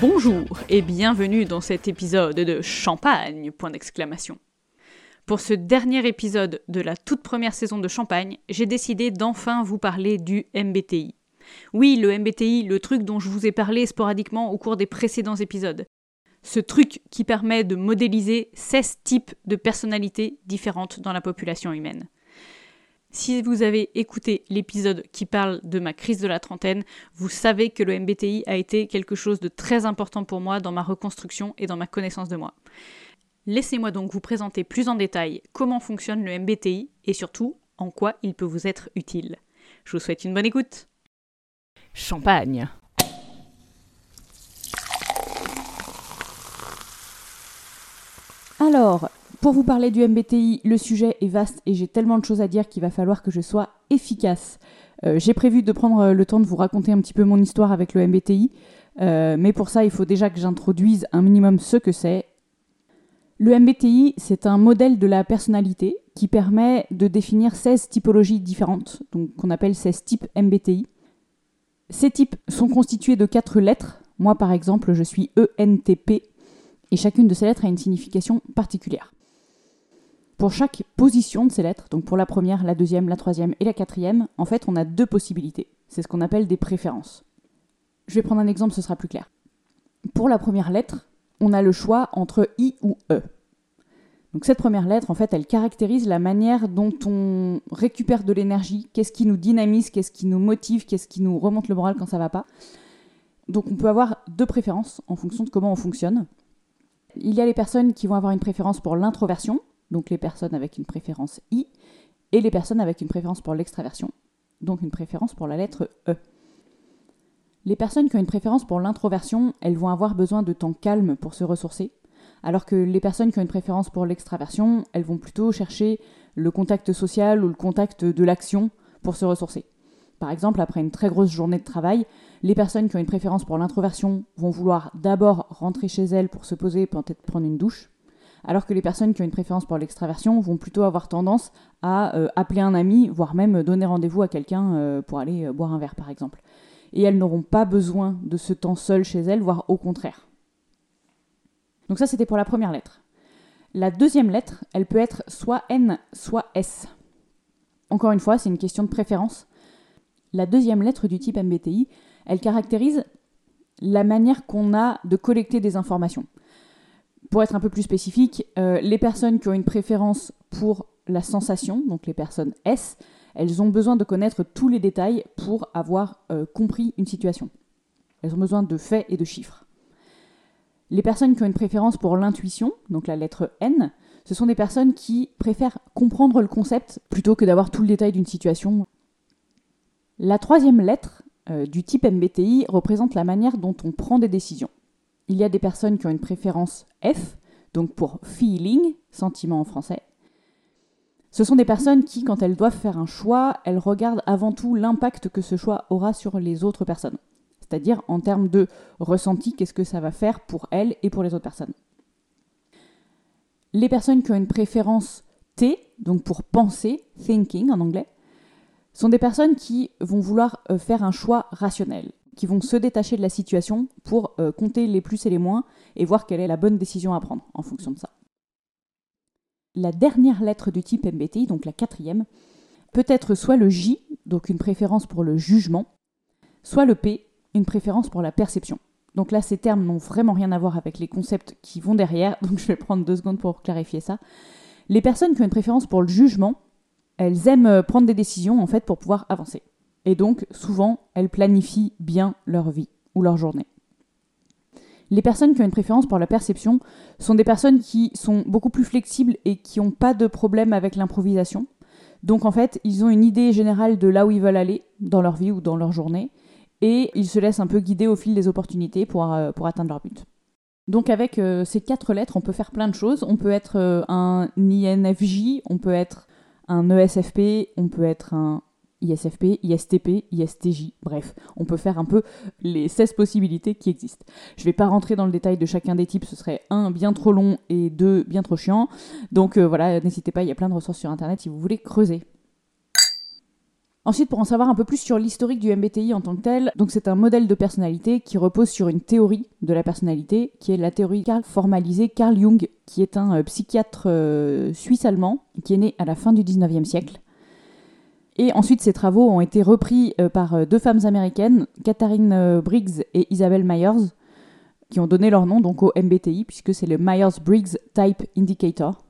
Bonjour et bienvenue dans cet épisode de Champagne, point d'exclamation. Pour ce dernier épisode de la toute première saison de Champagne, j'ai décidé d'enfin vous parler du MBTI. Oui, le MBTI, le truc dont je vous ai parlé sporadiquement au cours des précédents épisodes. Ce truc qui permet de modéliser 16 types de personnalités différentes dans la population humaine. Si vous avez écouté l'épisode qui parle de ma crise de la trentaine, vous savez que le MBTI a été quelque chose de très important pour moi dans ma reconstruction et dans ma connaissance de moi. Laissez-moi donc vous présenter plus en détail comment fonctionne le MBTI et surtout en quoi il peut vous être utile. Je vous souhaite une bonne écoute. Champagne. Alors, pour vous parler du MBTI, le sujet est vaste et j'ai tellement de choses à dire qu'il va falloir que je sois efficace. Euh, j'ai prévu de prendre le temps de vous raconter un petit peu mon histoire avec le MBTI, euh, mais pour ça, il faut déjà que j'introduise un minimum ce que c'est. Le MBTI, c'est un modèle de la personnalité qui permet de définir 16 typologies différentes, donc qu'on appelle 16 types MBTI. Ces types sont constitués de 4 lettres. Moi, par exemple, je suis ENTP, et chacune de ces lettres a une signification particulière. Pour chaque position de ces lettres, donc pour la première, la deuxième, la troisième et la quatrième, en fait, on a deux possibilités. C'est ce qu'on appelle des préférences. Je vais prendre un exemple, ce sera plus clair. Pour la première lettre, on a le choix entre I ou E. Donc cette première lettre, en fait, elle caractérise la manière dont on récupère de l'énergie, qu'est-ce qui nous dynamise, qu'est-ce qui nous motive, qu'est-ce qui nous remonte le moral quand ça va pas. Donc on peut avoir deux préférences en fonction de comment on fonctionne. Il y a les personnes qui vont avoir une préférence pour l'introversion, donc les personnes avec une préférence I, et les personnes avec une préférence pour l'extraversion, donc une préférence pour la lettre E. Les personnes qui ont une préférence pour l'introversion, elles vont avoir besoin de temps calme pour se ressourcer, alors que les personnes qui ont une préférence pour l'extraversion, elles vont plutôt chercher le contact social ou le contact de l'action pour se ressourcer. Par exemple, après une très grosse journée de travail, les personnes qui ont une préférence pour l'introversion vont vouloir d'abord rentrer chez elles pour se poser, peut-être prendre une douche, alors que les personnes qui ont une préférence pour l'extraversion vont plutôt avoir tendance à euh, appeler un ami, voire même donner rendez-vous à quelqu'un euh, pour aller euh, boire un verre par exemple. Et elles n'auront pas besoin de ce temps seul chez elles, voire au contraire. Donc ça c'était pour la première lettre. La deuxième lettre, elle peut être soit N, soit S. Encore une fois, c'est une question de préférence. La deuxième lettre du type MBTI, elle caractérise la manière qu'on a de collecter des informations. Pour être un peu plus spécifique, euh, les personnes qui ont une préférence pour la sensation, donc les personnes S, elles ont besoin de connaître tous les détails pour avoir euh, compris une situation. Elles ont besoin de faits et de chiffres. Les personnes qui ont une préférence pour l'intuition, donc la lettre N, ce sont des personnes qui préfèrent comprendre le concept plutôt que d'avoir tout le détail d'une situation. La troisième lettre euh, du type MBTI représente la manière dont on prend des décisions il y a des personnes qui ont une préférence F, donc pour feeling, sentiment en français. Ce sont des personnes qui, quand elles doivent faire un choix, elles regardent avant tout l'impact que ce choix aura sur les autres personnes. C'est-à-dire en termes de ressenti, qu'est-ce que ça va faire pour elles et pour les autres personnes. Les personnes qui ont une préférence T, donc pour penser, thinking en anglais, sont des personnes qui vont vouloir euh, faire un choix rationnel qui vont se détacher de la situation pour euh, compter les plus et les moins et voir quelle est la bonne décision à prendre en fonction de ça. La dernière lettre du type MBTI, donc la quatrième, peut être soit le J, donc une préférence pour le jugement, soit le P, une préférence pour la perception. Donc là, ces termes n'ont vraiment rien à voir avec les concepts qui vont derrière, donc je vais prendre deux secondes pour clarifier ça. Les personnes qui ont une préférence pour le jugement, elles aiment euh, prendre des décisions en fait pour pouvoir avancer. Et donc, souvent, elles planifient bien leur vie ou leur journée. Les personnes qui ont une préférence pour la perception sont des personnes qui sont beaucoup plus flexibles et qui n'ont pas de problème avec l'improvisation. Donc en fait, ils ont une idée générale de là où ils veulent aller dans leur vie ou dans leur journée et ils se laissent un peu guider au fil des opportunités pour, euh, pour atteindre leur but. Donc avec euh, ces quatre lettres, on peut faire plein de choses. On peut être euh, un INFJ, on peut être un ESFP, on peut être un ISFP, ISTP, ISTJ, bref, on peut faire un peu les 16 possibilités qui existent. Je ne vais pas rentrer dans le détail de chacun des types, ce serait un bien trop long et deux bien trop chiant. Donc euh, voilà, n'hésitez pas, il y a plein de ressources sur internet si vous voulez creuser. Ensuite, pour en savoir un peu plus sur l'historique du MBTI en tant que tel, donc c'est un modèle de personnalité qui repose sur une théorie de la personnalité, qui est la théorie Carl formalisée Carl Jung, qui est un euh, psychiatre euh, suisse-allemand qui est né à la fin du 19e siècle. Et ensuite, ses travaux ont été repris euh, par deux femmes américaines, Katharine Briggs et Isabelle Myers, qui ont donné leur nom donc au MBTI, puisque c'est le Myers-Briggs Type Indicator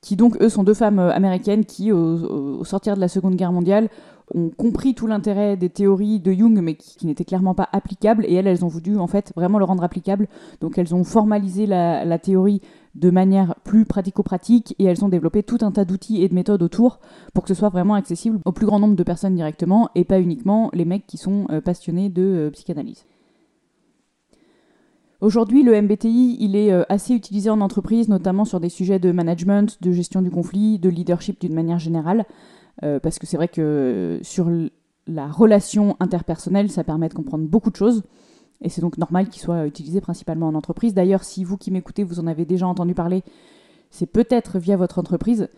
qui donc, eux, sont deux femmes euh, américaines qui, au, sortir de la Seconde Guerre mondiale, ont compris tout l'intérêt des théories de Jung, mais qui, n'étaient clairement pas applicables, et elles, elles ont voulu, en fait, vraiment le rendre applicable. Donc, elles ont formalisé la, théorie de manière plus pratico-pratique, et elles ont développé tout un tas d'outils et de méthodes autour pour que ce soit vraiment accessible au plus grand nombre de personnes directement, et pas uniquement les mecs qui sont euh, passionnés de euh, psychanalyse. Aujourd'hui, le MBTI, est euh, assez utilisé en entreprise, notamment sur des sujets de management, de gestion du conflit, de leadership d'une manière générale, parce que c'est vrai que sur la relation interpersonnelle, ça permet de comprendre beaucoup de choses, et c'est donc normal qu'il soit utilisé principalement en entreprise. D'ailleurs, si vous qui m'écoutez, vous en avez déjà entendu parler, c'est peut-être via votre entreprise.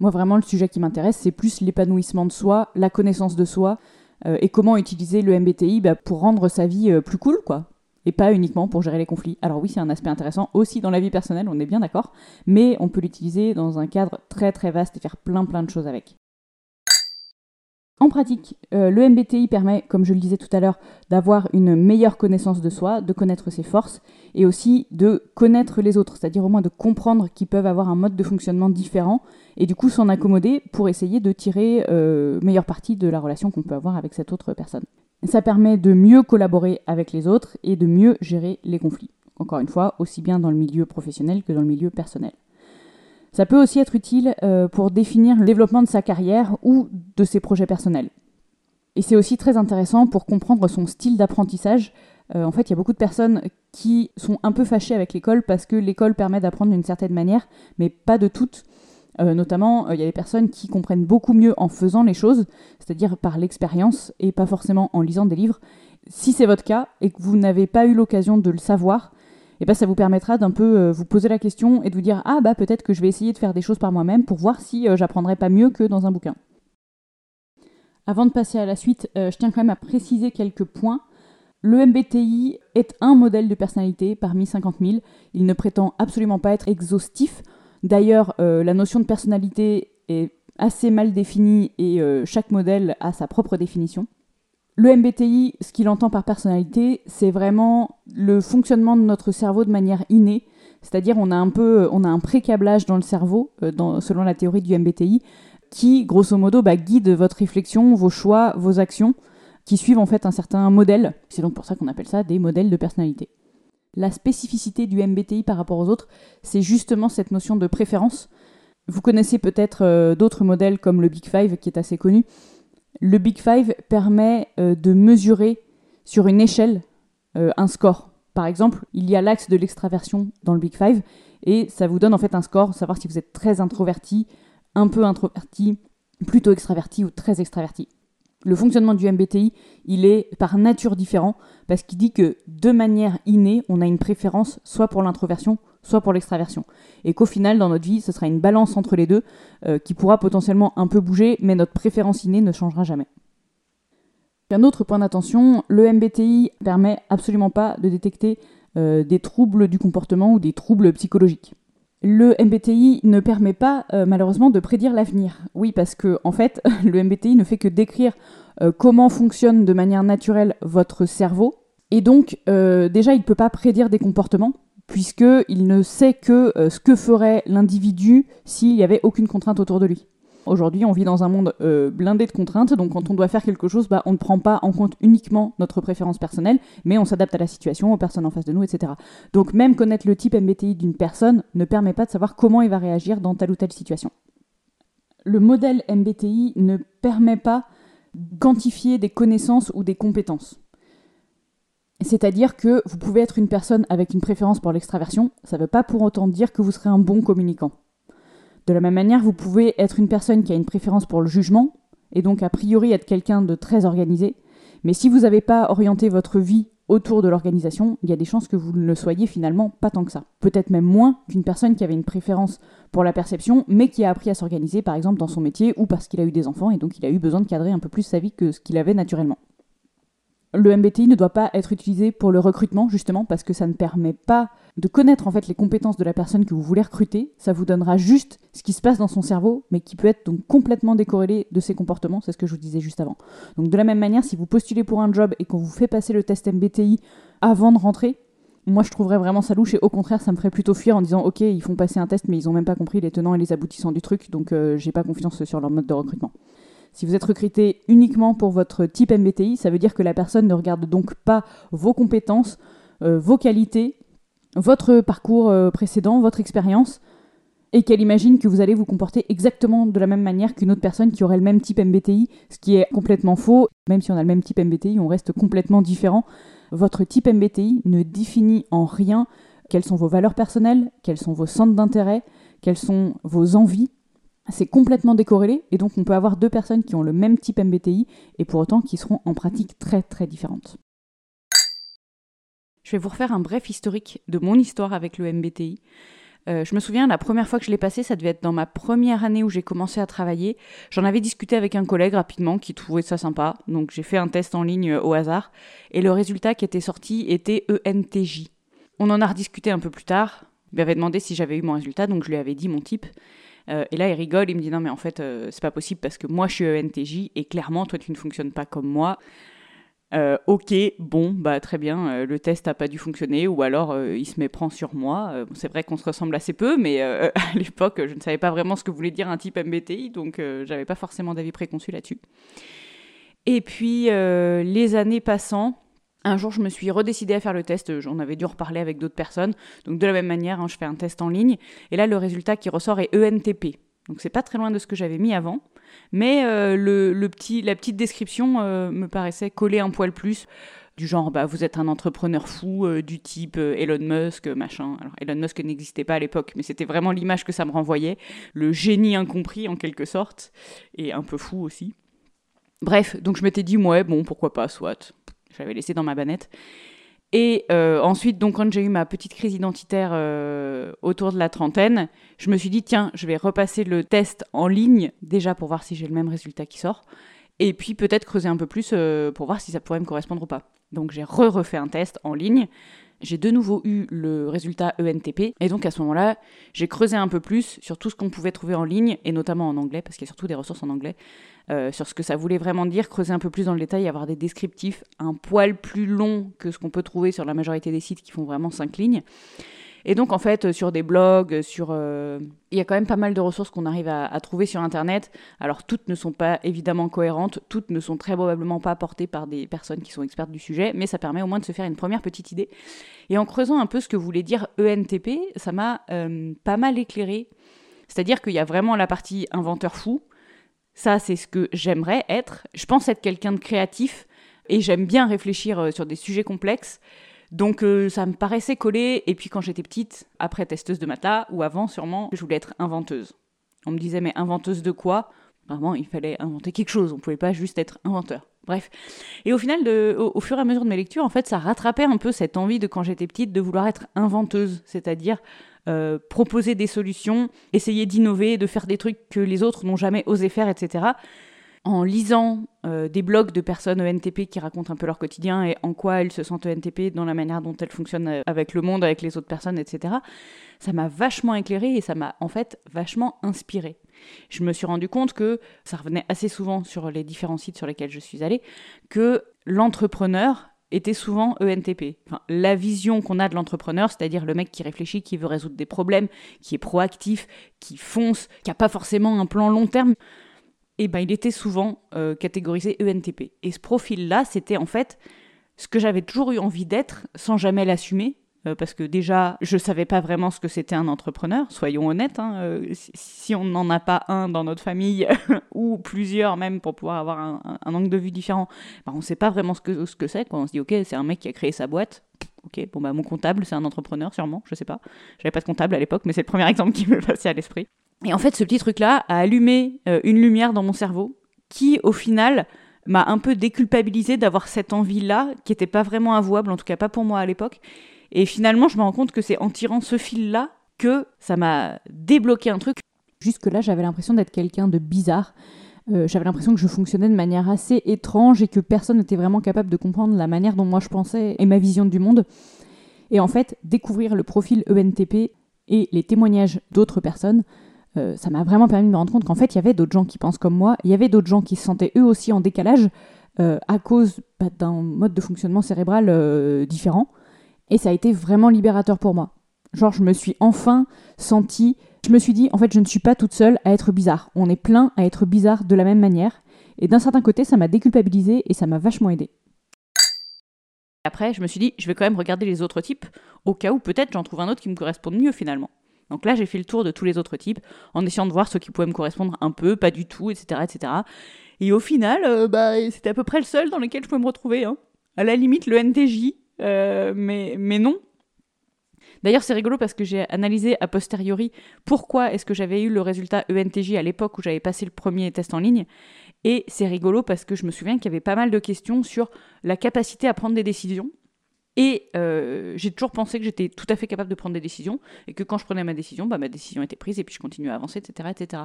Moi, vraiment, le sujet qui m'intéresse, c'est plus l'épanouissement de soi, la connaissance de soi, et comment utiliser le MBTI bah, pour rendre sa vie plus cool, quoi et pas uniquement pour gérer les conflits. Alors oui, c'est un aspect intéressant aussi dans la vie personnelle, on est bien d'accord, mais on peut l'utiliser dans un cadre très très vaste et faire plein plein de choses avec. En pratique, euh, le MBTI permet, comme je le disais tout à l'heure, d'avoir une meilleure connaissance de soi, de connaître ses forces et aussi de connaître les autres, c'est-à-dire au moins de comprendre qu'ils peuvent avoir un mode de fonctionnement différent et du coup s'en accommoder pour essayer de tirer euh, meilleure partie de la relation qu'on peut avoir avec cette autre personne. Ça permet de mieux collaborer avec les autres et de mieux gérer les conflits. Encore une fois, aussi bien dans le milieu professionnel que dans le milieu personnel. Ça peut aussi être utile euh, pour définir le développement de sa carrière ou de ses projets personnels. Et c'est aussi très intéressant pour comprendre son style d'apprentissage. Euh, en fait, il y a beaucoup de personnes qui sont un peu fâchées avec l'école parce que l'école permet d'apprendre d'une certaine manière, mais pas de toutes. Euh, notamment, il y a des personnes qui comprennent beaucoup mieux en faisant les choses, c'est-à-dire par l'expérience et pas forcément en lisant des livres. Si c'est votre cas et que vous n'avez pas eu l'occasion de le savoir, et eh ben ça vous permettra d'un peu euh, vous poser la question et de vous dire ah bah peut-être que je vais essayer de faire des choses par moi-même pour voir si j'apprendrai pas mieux que dans un bouquin. Avant de passer à la suite, je tiens quand même à préciser quelques points. Le MBTI est un modèle de personnalité parmi 50 000. Il ne prétend absolument pas être exhaustif. D'ailleurs, euh, la notion de personnalité est assez mal définie et euh, chaque modèle a sa propre définition. Le MBTI, ce qu'il entend par personnalité, c'est vraiment le fonctionnement de notre cerveau de manière innée. C'est-à-dire, on a un peu, on a un précablage dans le cerveau, euh, selon la théorie du MBTI, qui, grosso modo, bah, guide votre réflexion, vos choix, vos actions, qui suivent en fait un certain modèle. C'est donc pour ça qu'on appelle ça des modèles de personnalité. La spécificité du MBTI par rapport aux autres, c'est justement cette notion de préférence. Vous connaissez peut-être euh, d'autres modèles comme le Big Five qui est assez connu. Le Big Five permet euh, de mesurer sur une échelle euh, un score. Par exemple, il y a l'axe de l'extraversion dans le Big Five et ça vous donne en fait un score, savoir si vous êtes très introverti, un peu introverti, plutôt extraverti ou très extraverti le fonctionnement du MBTI, il est par nature différent parce qu'il dit que de manière innée, on a une préférence soit pour l'introversion, soit pour l'extraversion. Et qu'au final, dans notre vie, ce sera une balance entre les deux euh, qui pourra potentiellement un peu bouger, mais notre préférence innée ne changera jamais. Un autre point d'attention, le MBTI permet absolument pas de détecter euh, des troubles du comportement ou des troubles psychologiques le MBTI ne permet pas euh, malheureusement de prédire l'avenir. Oui, parce que en fait, le MBTI ne fait que décrire comment fonctionne de manière naturelle votre cerveau. Et donc, déjà, il ne peut pas prédire des comportements, puisqu'il ne sait que ce que ferait l'individu s'il n'y avait aucune contrainte autour de lui. Aujourd'hui, on vit dans un monde euh, blindé de contraintes, donc quand on doit faire quelque chose, bah, on ne prend pas en compte uniquement notre préférence personnelle, mais on s'adapte à la situation, aux personnes en face de nous, etc. Donc même connaître le type MBTI d'une personne ne permet pas de savoir comment il va réagir dans telle ou telle situation. Le modèle MBTI ne permet pas quantifier des connaissances ou des compétences. C'est-à-dire que vous pouvez être une personne avec une préférence pour l'extraversion, ça ne veut pas pour autant dire que vous serez un bon communicant. De la même manière, vous pouvez être une personne qui a une préférence pour le jugement, et donc a priori être quelqu'un de très organisé, mais si vous n'avez pas orienté votre vie autour de l'organisation, il y a des chances que vous ne le soyez finalement pas tant que ça. Peut-être même moins qu'une personne qui avait une préférence pour la perception, mais qui a appris à s'organiser, par exemple, dans son métier ou parce qu'il a eu des enfants et donc il a eu besoin de cadrer un peu plus sa vie que ce qu'il avait naturellement. Le MBTI ne doit pas être utilisé pour le recrutement, justement, parce que ça ne permet pas de connaître en fait les compétences de la personne que vous voulez recruter. Ça vous donnera juste ce qui se passe dans son cerveau, mais qui peut être donc complètement décorrélé de ses comportements. C'est ce que je vous disais juste avant. Donc de la même manière, si vous postulez pour un job et qu'on vous fait passer le test MBTI avant de rentrer, moi je trouverais vraiment ça louche et au contraire ça me ferait plutôt fuir en disant ok ils font passer un test mais ils ont même pas compris les tenants et les aboutissants du truc donc euh, j'ai pas confiance sur leur mode de recrutement. Si vous êtes recruté uniquement pour votre type MBTI, ça veut dire que la personne ne regarde donc pas vos compétences, euh, vos qualités, votre parcours euh, précédent, votre expérience, et qu'elle imagine que vous allez vous comporter exactement de la même manière qu'une autre personne qui aurait le même type MBTI, ce qui est complètement faux. Même si on a le même type MBTI, on reste complètement différent. Votre type MBTI ne définit en rien quelles sont vos valeurs personnelles, quels sont vos centres d'intérêt, quelles sont vos envies, c'est complètement décorrélé et donc on peut avoir deux personnes qui ont le même type MBTI et pour autant qui seront en pratique très très différentes. Je vais vous refaire un bref historique de mon histoire avec le MBTI. Euh, je me souviens, la première fois que je l'ai passé, ça devait être dans ma première année où j'ai commencé à travailler. J'en avais discuté avec un collègue rapidement qui trouvait ça sympa. Donc j'ai fait un test en ligne euh, au hasard. Et le résultat qui était sorti était ENTJ. On en a rediscuté un peu plus tard. Il m'avait demandé si j'avais eu mon résultat, donc je lui avais dit mon type. Euh, et là, il rigole, il me dit non, mais en fait, euh, c'est pas possible parce que moi, je suis ENTJ et clairement, toi, tu ne fonctionnes pas comme moi. Euh, ok, bon, bah très bien, le test n'a pas dû fonctionner, ou alors il se méprend sur moi. c'est vrai qu'on se ressemble assez peu, mais à l'époque, je ne savais pas vraiment ce que voulait dire un type MBTI, donc j'avais pas forcément d'avis préconçu là-dessus. Et puis, les années passant, un jour, je me suis redécidée à faire le test. J'en avais dû reparler avec d'autres personnes. Donc, de la même manière, hein, je fais un test en ligne. Et là, le résultat qui ressort est ENTP. Donc, c'est pas très loin de ce que j'avais mis avant. Mais euh, le, petit, la petite description euh, me paraissait coller un poil plus. Du genre, bah, vous êtes un entrepreneur fou euh, du type Elon Musk, machin. Alors, Elon Musk n'existait pas à l'époque, mais c'était vraiment l'image que ça me renvoyait. Le génie incompris, en quelque sorte. Et un peu fou aussi. Bref, donc je m'étais dit, ouais, bon, pourquoi pas, soit j'avais laissé dans ma banette. Et euh, ensuite, donc, quand j'ai eu ma petite crise identitaire euh, autour de la trentaine, je me suis dit, tiens, je vais repasser le test en ligne, déjà pour voir si j'ai le même résultat qui sort, et puis peut-être creuser un peu plus euh, pour voir si ça pourrait me correspondre ou pas. Donc j'ai re-refait un test en ligne, j'ai de nouveau eu le résultat ENTP, et donc à ce moment-là, j'ai creusé un peu plus sur tout ce qu'on pouvait trouver en ligne, et notamment en anglais, parce qu'il y a surtout des ressources en anglais, euh, sur ce que ça voulait vraiment dire, creuser un peu plus dans le détail, avoir des descriptifs un poil plus longs que ce qu'on peut trouver sur la majorité des sites qui font vraiment cinq lignes. Et donc, en fait, sur des blogs, sur. Euh, il y a quand même pas mal de ressources qu'on arrive à, trouver sur Internet. Alors, toutes ne sont pas évidemment cohérentes, toutes ne sont très probablement pas portées par des personnes qui sont expertes du sujet, mais ça permet au moins de se faire une première petite idée. Et en creusant un peu ce que voulait dire ENTP, ça m'a euh, pas mal éclairé. C'est-à-dire qu'il y a vraiment la partie inventeur fou, ça, c'est ce que j'aimerais être. Je pense être quelqu'un de créatif et j'aime bien réfléchir euh, sur des sujets complexes. Donc euh, ça me paraissait coller. Et puis quand j'étais petite, après testeuse de maths, ou avant sûrement, je voulais être inventeuse. On me disait, mais inventeuse de quoi? Vraiment, il fallait inventer quelque chose. On ne pouvait pas juste être inventeur. Bref. Et au final, au, fur et à mesure de mes lectures, en fait, ça rattrapait un peu cette envie de quand j'étais petite de vouloir être inventeuse, c'est-à-dire euh, proposer des solutions, essayer d'innover, de faire des trucs que les autres n'ont jamais osé faire, etc. En lisant euh, des blogs de personnes ENTP qui racontent un peu leur quotidien et en quoi elles se sentent ENTP dans la manière dont elles fonctionnent euh, avec le monde, avec les autres personnes, etc. Ça m'a vachement éclairé et ça m'a en fait vachement inspiré. Je me suis rendu compte que ça revenait assez souvent sur les différents sites sur lesquels je suis allée, que l'entrepreneur était souvent ENTP. la vision qu'on a de l'entrepreneur, c'est-à-dire le mec qui réfléchit, qui veut résoudre des problèmes, qui est proactif, qui fonce, qui n'a pas forcément un plan long terme, eh ben, il était souvent euh, catégorisé ENTP. Et ce profil-là, c'était en fait ce que j'avais toujours eu envie d'être sans jamais l'assumer, euh, parce que déjà, je ne savais pas vraiment ce que c'était un entrepreneur, soyons honnêtes. Hein, euh, si on n'en a pas un dans notre famille, ou plusieurs même, pour pouvoir avoir un, angle de vue différent, bah, on ne sait pas vraiment ce que ce c'est. On se dit, ok, c'est un mec qui a créé sa boîte. Ok, bon bah mon comptable, c'est un entrepreneur sûrement, je sais pas. J'avais pas de comptable à l'époque, mais c'est le premier exemple qui me passait à l'esprit. Et en fait, ce petit truc-là a allumé euh, une lumière dans mon cerveau qui, au final, m'a un peu déculpabilisé d'avoir cette envie-là, qui n'était pas vraiment avouable, en tout cas pas pour moi à l'époque. Et finalement, je me rends compte que c'est en tirant ce fil-là que ça m'a débloqué un truc. Jusque-là, j'avais l'impression d'être quelqu'un de bizarre. Euh, j'avais l'impression que je fonctionnais de manière assez étrange et que personne n'était vraiment capable de comprendre la manière dont moi je pensais et ma vision du monde. Et en fait, découvrir le profil ENTP et les témoignages d'autres personnes, euh, ça m'a vraiment permis de me rendre compte qu'en fait, il y avait d'autres gens qui pensent comme moi, il y avait d'autres gens qui se sentaient eux aussi en décalage euh, à cause bah, d'un mode de fonctionnement cérébral différent. Et ça a été vraiment libérateur pour moi. Genre, je me suis enfin sentie. Je me suis dit, en fait, je ne suis pas toute seule à être bizarre. On est plein à être bizarre de la même manière. Et d'un certain côté, ça m'a déculpabilisé et ça m'a vachement aidé. Après, je me suis dit, je vais quand même regarder les autres types, au cas où peut-être j'en trouve un autre qui me corresponde mieux finalement. Donc là, j'ai fait le tour de tous les autres types, en essayant de voir ceux qui pouvaient me correspondre un peu, pas du tout, etc. etc. Et au final, euh, bah, c'était à peu près le seul dans lequel je pouvais me retrouver. Hein. À la limite, le NTJ, euh, mais, mais non, D'ailleurs, c'est rigolo parce que j'ai analysé a posteriori pourquoi est-ce que j'avais eu le résultat ENTJ à l'époque où j'avais passé le premier test en ligne. Et c'est rigolo parce que je me souviens qu'il y avait pas mal de questions sur la capacité à prendre des décisions. Et euh, j'ai toujours pensé que j'étais tout à fait capable de prendre des décisions et que quand je prenais ma décision, bah, ma décision était prise et puis je continuais à avancer, etc. etc.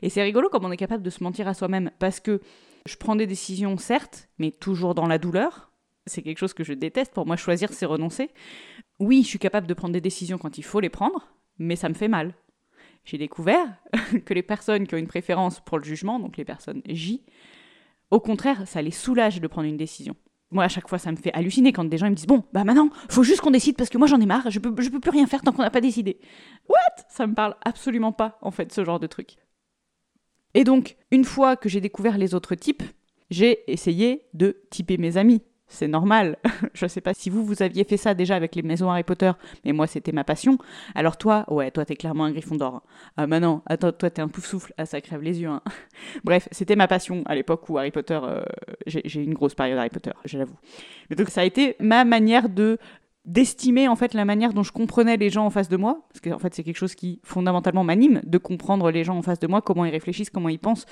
Et c'est rigolo comme on est capable de se mentir à soi-même parce que je prends des décisions, certes, mais toujours dans la douleur. C'est quelque chose que je déteste. Pour moi, choisir, c'est renoncer oui, je suis capable de prendre des décisions quand il faut les prendre, mais ça me fait mal. J'ai découvert que les personnes qui ont une préférence pour le jugement, donc les personnes J, au contraire, ça les soulage de prendre une décision. Moi, à chaque fois, ça me fait halluciner quand des gens me disent Bon, bah maintenant, faut juste qu'on décide parce que moi j'en ai marre, je peux, je peux plus rien faire tant qu'on n'a pas décidé. What? Ça me parle absolument pas, en fait, ce genre de truc. Et donc, une fois que j'ai découvert les autres types, j'ai essayé de typer mes amis c'est normal. je ne sais pas si vous, vous aviez fait ça déjà avec les maisons Harry Potter, mais moi, c'était ma passion. Alors toi, ouais, toi, t'es clairement un griffon d'or. Ah bah non, attends, toi, t'es un pouf souffle. Ah, ça crève les yeux. Hein. Bref, c'était ma passion à l'époque où Harry Potter... Euh, j'ai une grosse période Harry Potter, je l'avoue. Mais donc, ça a été ma manière de d'estimer en fait la manière dont je comprenais les gens en face de moi, parce que en fait c'est quelque chose qui fondamentalement m'anime, de comprendre les gens en face de moi, comment ils réfléchissent, comment ils pensent,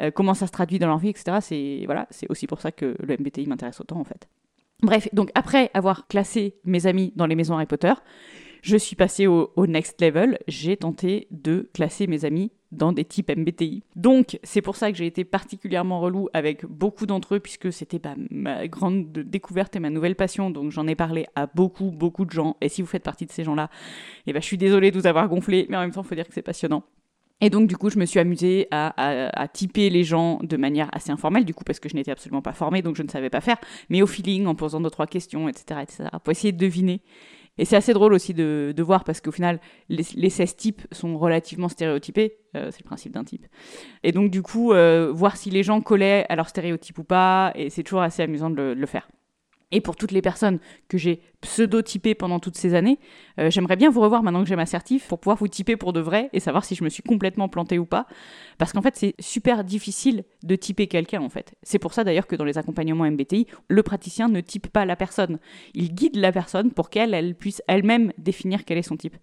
euh, comment ça se traduit dans leur vie, etc. C'est voilà, c'est aussi pour ça que le MBTI m'intéresse autant en fait. Bref, donc après avoir classé mes amis dans les maisons Harry Potter, je suis passée au, next level. J'ai tenté de classer mes amis dans des types MBTI. Donc, c'est pour ça que j'ai été particulièrement relou avec beaucoup d'entre eux, puisque c'était bah, ma grande découverte et ma nouvelle passion. Donc, j'en ai parlé à beaucoup, beaucoup de gens. Et si vous faites partie de ces gens-là, eh ben, je suis désolée de vous avoir gonflé, mais en même temps, il faut dire que c'est passionnant. Et donc, du coup, je me suis amusée à, typer les gens de manière assez informelle, du coup, parce que je n'étais absolument pas formée, donc je ne savais pas faire, mais au feeling, en posant deux, trois questions, etc., etc., pour essayer de deviner et c'est assez drôle aussi de, voir parce qu'au final, les, 16 types sont relativement stéréotypés. Euh, c'est le principe d'un type. Et donc, du coup, euh, voir si les gens collaient à leur stéréotype ou pas, et c'est toujours assez amusant de le faire. Et pour toutes les personnes que j'ai pseudo-typées pendant toutes ces années, euh, j'aimerais bien vous revoir maintenant que j'ai ma certif pour pouvoir vous typer pour de vrai et savoir si je me suis complètement plantée ou pas. Parce qu'en fait, c'est super difficile de typer quelqu'un en fait. C'est pour ça d'ailleurs que dans les accompagnements MBTI, le praticien ne type pas la personne. Il guide la personne pour qu'elle elle puisse elle-même définir quel est son type.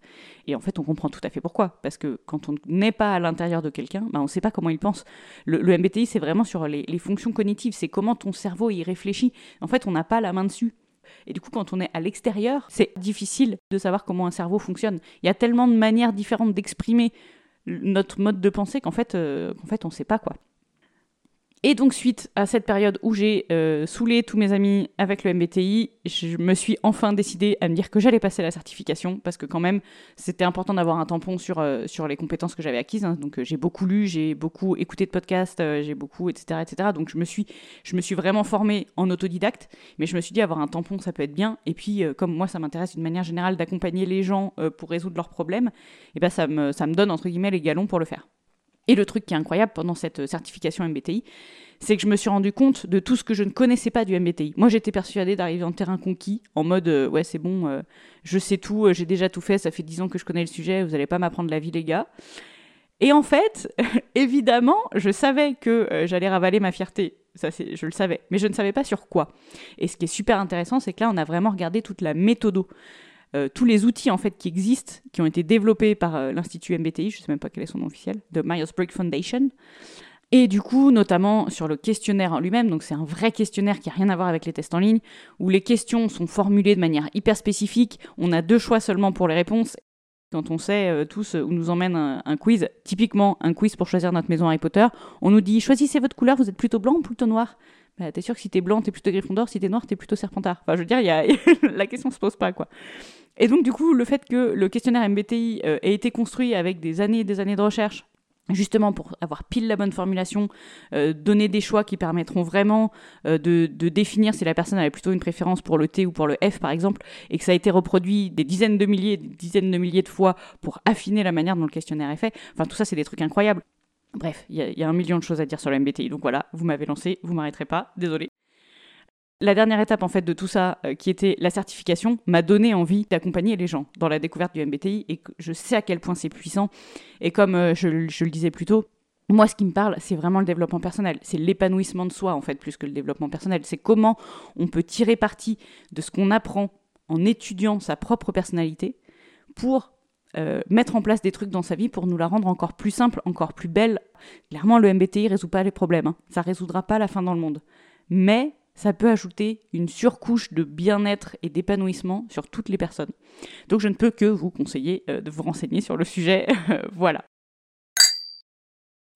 Et en fait, on comprend tout à fait pourquoi. Parce que quand on n'est pas à l'intérieur de quelqu'un, bah, on ne sait pas comment il pense. Le, MBTI, c'est vraiment sur les, les fonctions cognitives. C'est comment ton cerveau y réfléchit. En fait, on n'a pas la main dessus. Et du coup, quand on est à l'extérieur, c'est difficile de savoir comment un cerveau fonctionne. Il y a tellement de manières différentes d'exprimer notre mode de pensée qu'en fait, euh, fait, on ne sait pas quoi. Et donc, suite à cette période où j'ai euh, saoulé tous mes amis avec le MBTI, je me suis enfin décidée à me dire que j'allais passer la certification parce que, quand même, c'était important d'avoir un tampon sur, euh, sur les compétences que j'avais acquises. Hein. Donc, euh, j'ai beaucoup lu, j'ai beaucoup écouté de podcasts, j'ai beaucoup, etc., etc. Donc, je me, suis, je me suis vraiment formée en autodidacte, mais je me suis dit avoir un tampon, ça peut être bien. Et puis, comme moi, ça m'intéresse d'une manière générale d'accompagner les gens pour résoudre leurs problèmes, et ben ça, me, ça me donne, entre guillemets, les galons pour le faire. Et le truc qui est incroyable pendant cette certification MBTI, c'est que je me suis rendu compte de tout ce que je ne connaissais pas du MBTI. Moi, j'étais persuadée d'arriver en terrain conquis, en mode euh, ouais, c'est bon, euh, je sais tout, euh, j'ai déjà tout fait, ça fait dix ans que je connais le sujet, vous n'allez pas m'apprendre la vie, les gars. Et en fait, évidemment, je savais que j'allais ravaler ma fierté. Ça, je le savais, mais je ne savais pas sur quoi. Et ce qui est super intéressant, c'est que là, on a vraiment regardé toute la méthodo. Euh, tous les outils en fait qui existent, qui ont été développés par euh, l'Institut MBTI, je ne sais même pas quel est son nom officiel, de Myers-Briggs Foundation. Et du coup, notamment sur le questionnaire en lui-même, donc c'est un vrai questionnaire qui n'a rien à voir avec les tests en ligne, où les questions sont formulées de manière hyper spécifique, on a deux choix seulement pour les réponses. Quand on sait euh, tous où nous emmène un, quiz, typiquement un quiz pour choisir notre maison Harry Potter, on nous dit choisissez votre couleur, vous êtes plutôt blanc ou plutôt noir? Bah, T'es sûr que si t'es blanc, t'es plutôt Gryffondor, si t'es noir, t'es plutôt Serpentard. Enfin, je veux dire, la question se pose pas, quoi. Et donc, du coup, le fait que le questionnaire MBTI euh, ait été construit avec des années et des années de recherche, justement pour avoir pile la bonne formulation, euh, donner des choix qui permettront vraiment euh, de, définir si la personne avait plutôt une préférence pour le T ou pour le F par exemple, et que ça a été reproduit des dizaines de milliers, des dizaines de milliers de fois pour affiner la manière dont le questionnaire est fait. Enfin tout ça c'est des trucs incroyables. Bref, il y, y, a un million de choses à dire sur le MBTI, donc voilà, vous m'avez lancé, vous m'arrêterez pas, désolé. La dernière étape en fait de tout ça, euh, qui était la certification, m'a donné envie d'accompagner les gens dans la découverte du MBTI et je sais à quel point c'est puissant. Et comme euh, je, le disais plus tôt, moi, ce qui me parle, c'est vraiment le développement personnel. C'est l'épanouissement de soi, en fait, plus que le développement personnel. C'est comment on peut tirer parti de ce qu'on apprend en étudiant sa propre personnalité pour euh, mettre en place des trucs dans sa vie pour nous la rendre encore plus simple, encore plus belle. Clairement, le MBTI résout pas les problèmes. Hein. Ça résoudra pas la fin dans le monde. Mais ça peut ajouter une surcouche de bien-être et d'épanouissement sur toutes les personnes. Donc je ne peux que vous conseiller euh, de vous renseigner sur le sujet. voilà.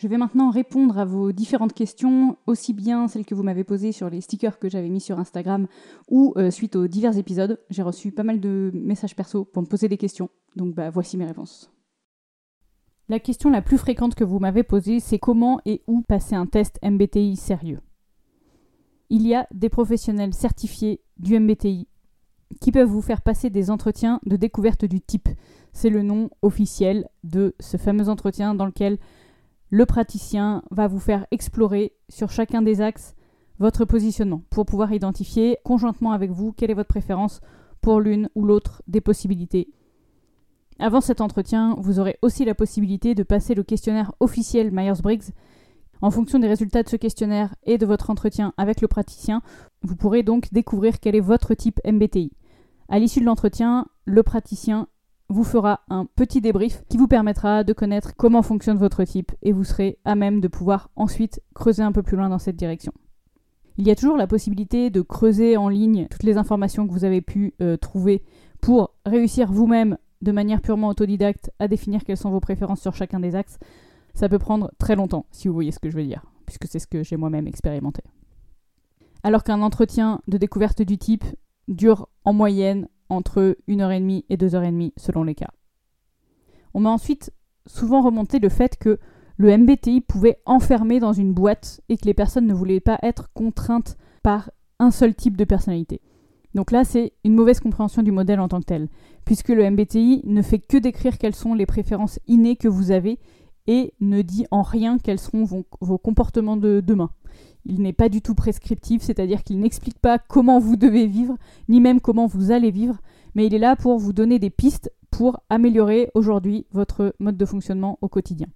Je vais maintenant répondre à vos différentes questions, aussi bien celles que vous m'avez posées sur les stickers que j'avais mis sur Instagram ou euh, suite aux divers épisodes. J'ai reçu pas mal de messages perso pour me poser des questions, donc bah, voici mes réponses. La question la plus fréquente que vous m'avez posée, c'est comment et où passer un test MBTI sérieux? Il y a des professionnels certifiés du MBTI qui peuvent vous faire passer des entretiens de découverte du type. C'est le nom officiel de ce fameux entretien dans lequel le praticien va vous faire explorer sur chacun des axes votre positionnement pour pouvoir identifier conjointement avec vous quelle est votre préférence pour l'une ou l'autre des possibilités. Avant cet entretien, vous aurez aussi la possibilité de passer le questionnaire officiel Myers-Briggs en fonction des résultats de ce questionnaire et de votre entretien avec le praticien, vous pourrez donc découvrir quel est votre type MBTI. À l'issue de l'entretien, le praticien vous fera un petit débrief qui vous permettra de connaître comment fonctionne votre type et vous serez à même de pouvoir ensuite creuser un peu plus loin dans cette direction. Il y a toujours la possibilité de creuser en ligne toutes les informations que vous avez pu euh, trouver pour réussir vous-même de manière purement autodidacte à définir quelles sont vos préférences sur chacun des axes ça peut prendre très longtemps, si vous voyez ce que je veux dire, puisque c'est ce que j'ai moi-même expérimenté. Alors qu'un entretien de découverte du type dure en moyenne entre 1h30 et 2h30 selon les cas. On m'a ensuite souvent remonté le fait que le MBTI pouvait enfermer dans une boîte et que les personnes ne voulaient pas être contraintes par un seul type de personnalité. Donc là, c'est une mauvaise compréhension du modèle en tant que tel, puisque le MBTI ne fait que décrire quelles sont les préférences innées que vous avez et ne dit en rien quels seront vos, comportements de demain. Il n'est pas du tout prescriptif, c'est-à-dire qu'il n'explique pas comment vous devez vivre, ni même comment vous allez vivre, mais il est là pour vous donner des pistes pour améliorer aujourd'hui votre mode de fonctionnement au quotidien.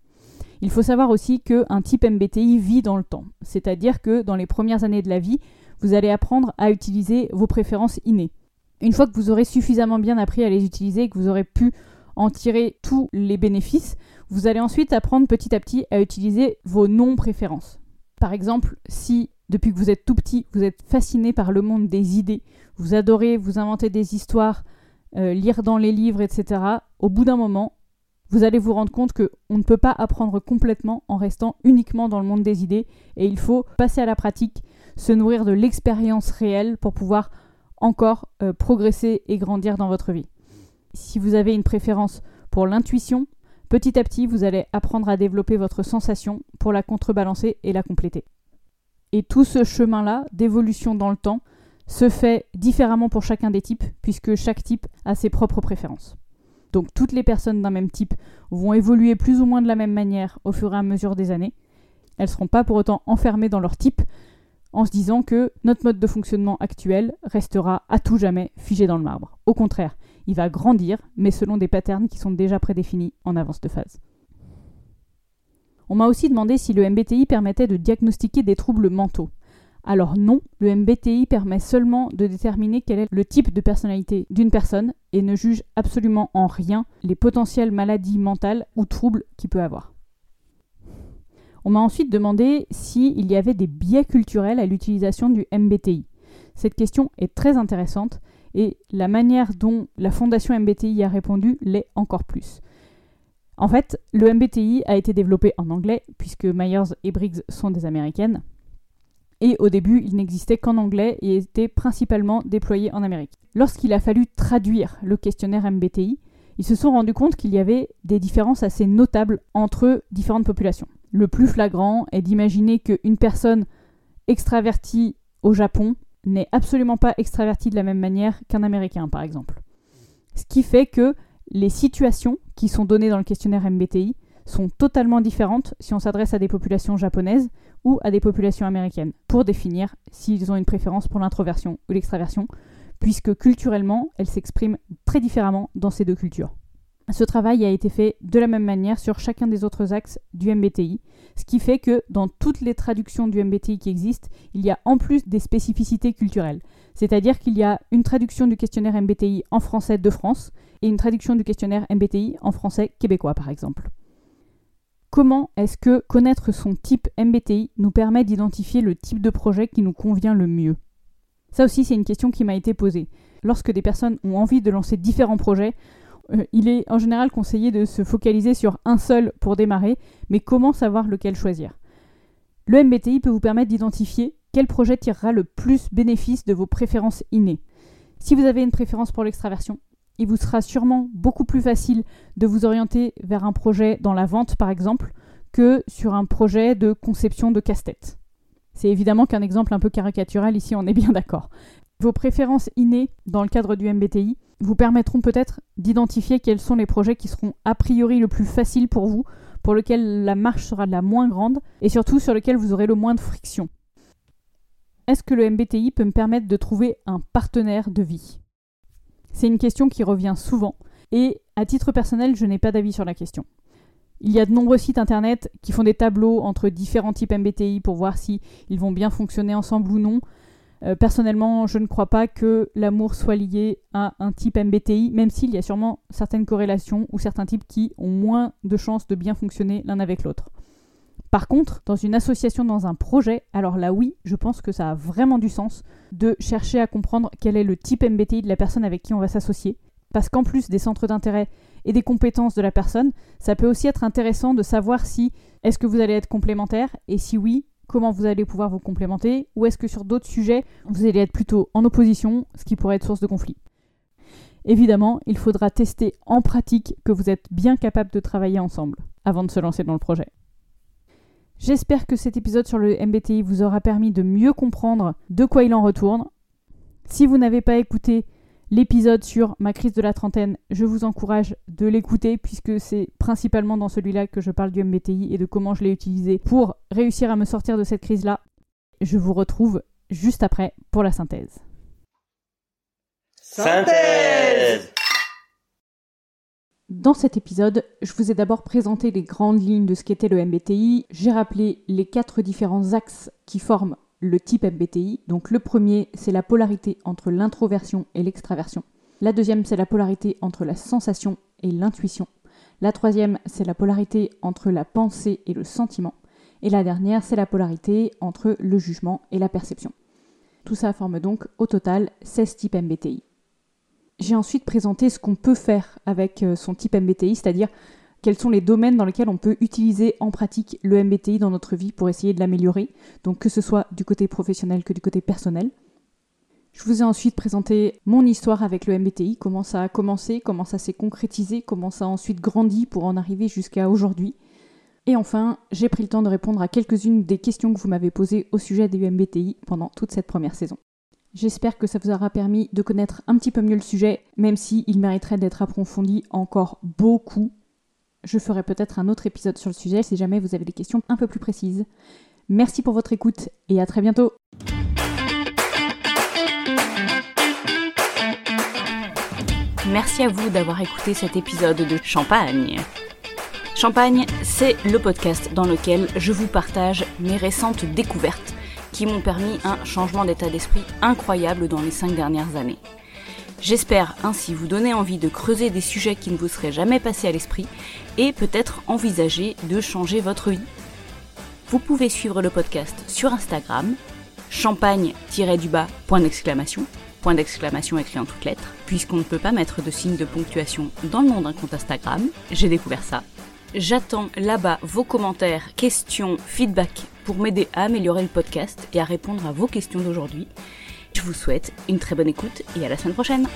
Il faut savoir aussi qu'un type MBTI vit dans le temps, c'est-à-dire que dans les premières années de la vie, vous allez apprendre à utiliser vos préférences innées. Une fois que vous aurez suffisamment bien appris à les utiliser, que vous aurez pu en tirer tous les bénéfices, vous allez ensuite apprendre petit à petit à utiliser vos non-préférences. Par exemple, si depuis que vous êtes tout petit, vous êtes fasciné par le monde des idées, vous adorez vous inventer des histoires, euh, lire dans les livres, etc., au bout d'un moment, vous allez vous rendre compte qu'on ne peut pas apprendre complètement en restant uniquement dans le monde des idées et il faut passer à la pratique, se nourrir de l'expérience réelle pour pouvoir encore euh, progresser et grandir dans votre vie. Si vous avez une préférence pour l'intuition, Petit à petit, vous allez apprendre à développer votre sensation pour la contrebalancer et la compléter. Et tout ce chemin-là d'évolution dans le temps se fait différemment pour chacun des types, puisque chaque type a ses propres préférences. Donc toutes les personnes d'un même type vont évoluer plus ou moins de la même manière au fur et à mesure des années. Elles ne seront pas pour autant enfermées dans leur type en se disant que notre mode de fonctionnement actuel restera à tout jamais figé dans le marbre. Au contraire, il va grandir, mais selon des patterns qui sont déjà prédéfinis en avance de phase. On m'a aussi demandé si le MBTI permettait de diagnostiquer des troubles mentaux. Alors non, le MBTI permet seulement de déterminer quel est le type de personnalité d'une personne et ne juge absolument en rien les potentielles maladies mentales ou troubles qu'il peut avoir. On m'a ensuite demandé s'il y avait des biais culturels à l'utilisation du MBTI. Cette question est très intéressante et la manière dont la fondation MBTI a répondu l'est encore plus. En fait, le MBTI a été développé en anglais, puisque Myers et Briggs sont des américaines. Et au début, il n'existait qu'en anglais et était principalement déployé en Amérique. Lorsqu'il a fallu traduire le questionnaire MBTI, ils se sont rendus compte qu'il y avait des différences assez notables entre différentes populations. Le plus flagrant est d'imaginer qu'une personne extravertie au Japon n'est absolument pas extravertie de la même manière qu'un Américain, par exemple. Ce qui fait que les situations qui sont données dans le questionnaire MBTI sont totalement différentes si on s'adresse à des populations japonaises ou à des populations américaines, pour définir s'ils ont une préférence pour l'introversion ou l'extraversion, puisque culturellement, elles s'expriment très différemment dans ces deux cultures. Ce travail a été fait de la même manière sur chacun des autres axes du MBTI, ce qui fait que dans toutes les traductions du MBTI qui existent, il y a en plus des spécificités culturelles. C'est-à-dire qu'il y a une traduction du questionnaire MBTI en français de France et une traduction du questionnaire MBTI en français québécois, par exemple. Comment est-ce que connaître son type MBTI nous permet d'identifier le type de projet qui nous convient le mieux? Ça aussi, c'est une question qui m'a été posée. Lorsque des personnes ont envie de lancer différents projets, il est en général conseillé de se focaliser sur un seul pour démarrer, mais comment savoir lequel choisir? Le MBTI peut vous permettre d'identifier quel projet tirera le plus bénéfice de vos préférences innées. Si vous avez une préférence pour l'extraversion, il vous sera sûrement beaucoup plus facile de vous orienter vers un projet dans la vente, par exemple, que sur un projet de conception de casse-tête. C'est évidemment qu'un exemple un peu caricatural ici, on est bien d'accord. Vos préférences innées dans le cadre du MBTI vous permettront peut-être d'identifier quels sont les projets qui seront a priori le plus faciles pour vous, pour lesquels la marche sera la moins grande et surtout sur lesquels vous aurez le moins de friction. Est-ce que le MBTI peut me permettre de trouver un partenaire de vie? C'est une question qui revient souvent, et à titre personnel, je n'ai pas d'avis sur la question. Il y a de nombreux sites internet qui font des tableaux entre différents types MBTI pour voir si ils vont bien fonctionner ensemble ou non. Euh, personnellement, je ne crois pas que l'amour soit lié à un type MBTI, même s'il y a sûrement certaines corrélations ou certains types qui ont moins de chances de bien fonctionner l'un avec l'autre. Par contre, dans une association, dans un projet, alors là oui, je pense que ça a vraiment du sens de chercher à comprendre quel est le type MBTI de la personne avec qui on va s'associer. Parce qu'en plus des centres d'intérêt et des compétences de la personne, ça peut aussi être intéressant de savoir si est-ce que vous allez être complémentaire et si oui, comment vous allez pouvoir vous complémenter ou est-ce que sur d'autres sujets, vous allez être plutôt en opposition, ce qui pourrait être source de conflit. Évidemment, il faudra tester en pratique que vous êtes bien capable de travailler ensemble avant de se lancer dans le projet. J'espère que cet épisode sur le MBTI vous aura permis de mieux comprendre de quoi il en retourne. Si vous n'avez pas écouté l'épisode sur ma crise de la trentaine, je vous encourage de l'écouter puisque c'est principalement dans celui-là que je parle du MBTI et de comment je l'ai utilisé pour réussir à me sortir de cette crise-là. Je vous retrouve juste après pour la synthèse. Synthèse dans cet épisode, je vous ai d'abord présenté les grandes lignes de ce qu'était le MBTI, j'ai rappelé les quatre différents axes qui forment le type MBTI. Donc le premier, c'est la polarité entre l'introversion et l'extraversion. La deuxième, c'est la polarité entre la sensation et l'intuition. La troisième, c'est la polarité entre la pensée et le sentiment. Et la dernière, c'est la polarité entre le jugement et la perception. Tout ça forme donc au total 16 types MBTI. J'ai ensuite présenté ce qu'on peut faire avec euh, son type MBTI, c'est-à-dire quels sont les domaines dans lesquels on peut utiliser en pratique le MBTI dans notre vie pour essayer de l'améliorer, donc que ce soit du côté professionnel que du côté personnel. Je vous ai ensuite présenté mon histoire avec le MBTI, comment ça a commencé, comment ça s'est concrétisé, comment ça a ensuite grandi pour en arriver jusqu'à aujourd'hui. Et enfin, j'ai pris le temps de répondre à quelques-unes des questions que vous m'avez posées au sujet du MBTI pendant toute cette première saison. J'espère que ça vous aura permis de connaître un petit peu mieux le sujet, même s'il mériterait d'être approfondi encore beaucoup. Je ferai peut-être un autre épisode sur le sujet si jamais vous avez des questions un peu plus précises. Merci pour votre écoute et à très bientôt. Merci à vous d'avoir écouté cet épisode de Champagne. Champagne, c'est le podcast dans lequel je vous partage mes récentes découvertes qui m'ont permis un changement d'état d'esprit incroyable dans les cinq dernières années. J'espère ainsi vous donner envie de creuser des sujets qui ne vous seraient jamais passés à l'esprit et peut-être envisager de changer votre vie. Vous pouvez suivre le podcast sur Instagram, champagne-du-bas, point d'exclamation, point d'exclamation écrit en toutes lettres, puisqu'on ne peut pas mettre de signe de ponctuation dans le nom d'un compte Instagram. J'ai découvert ça. J'attends là-bas vos commentaires, questions, feedback pour m'aider à améliorer le podcast et à répondre à vos questions d'aujourd'hui. Je vous souhaite une très bonne écoute et à la semaine prochaine.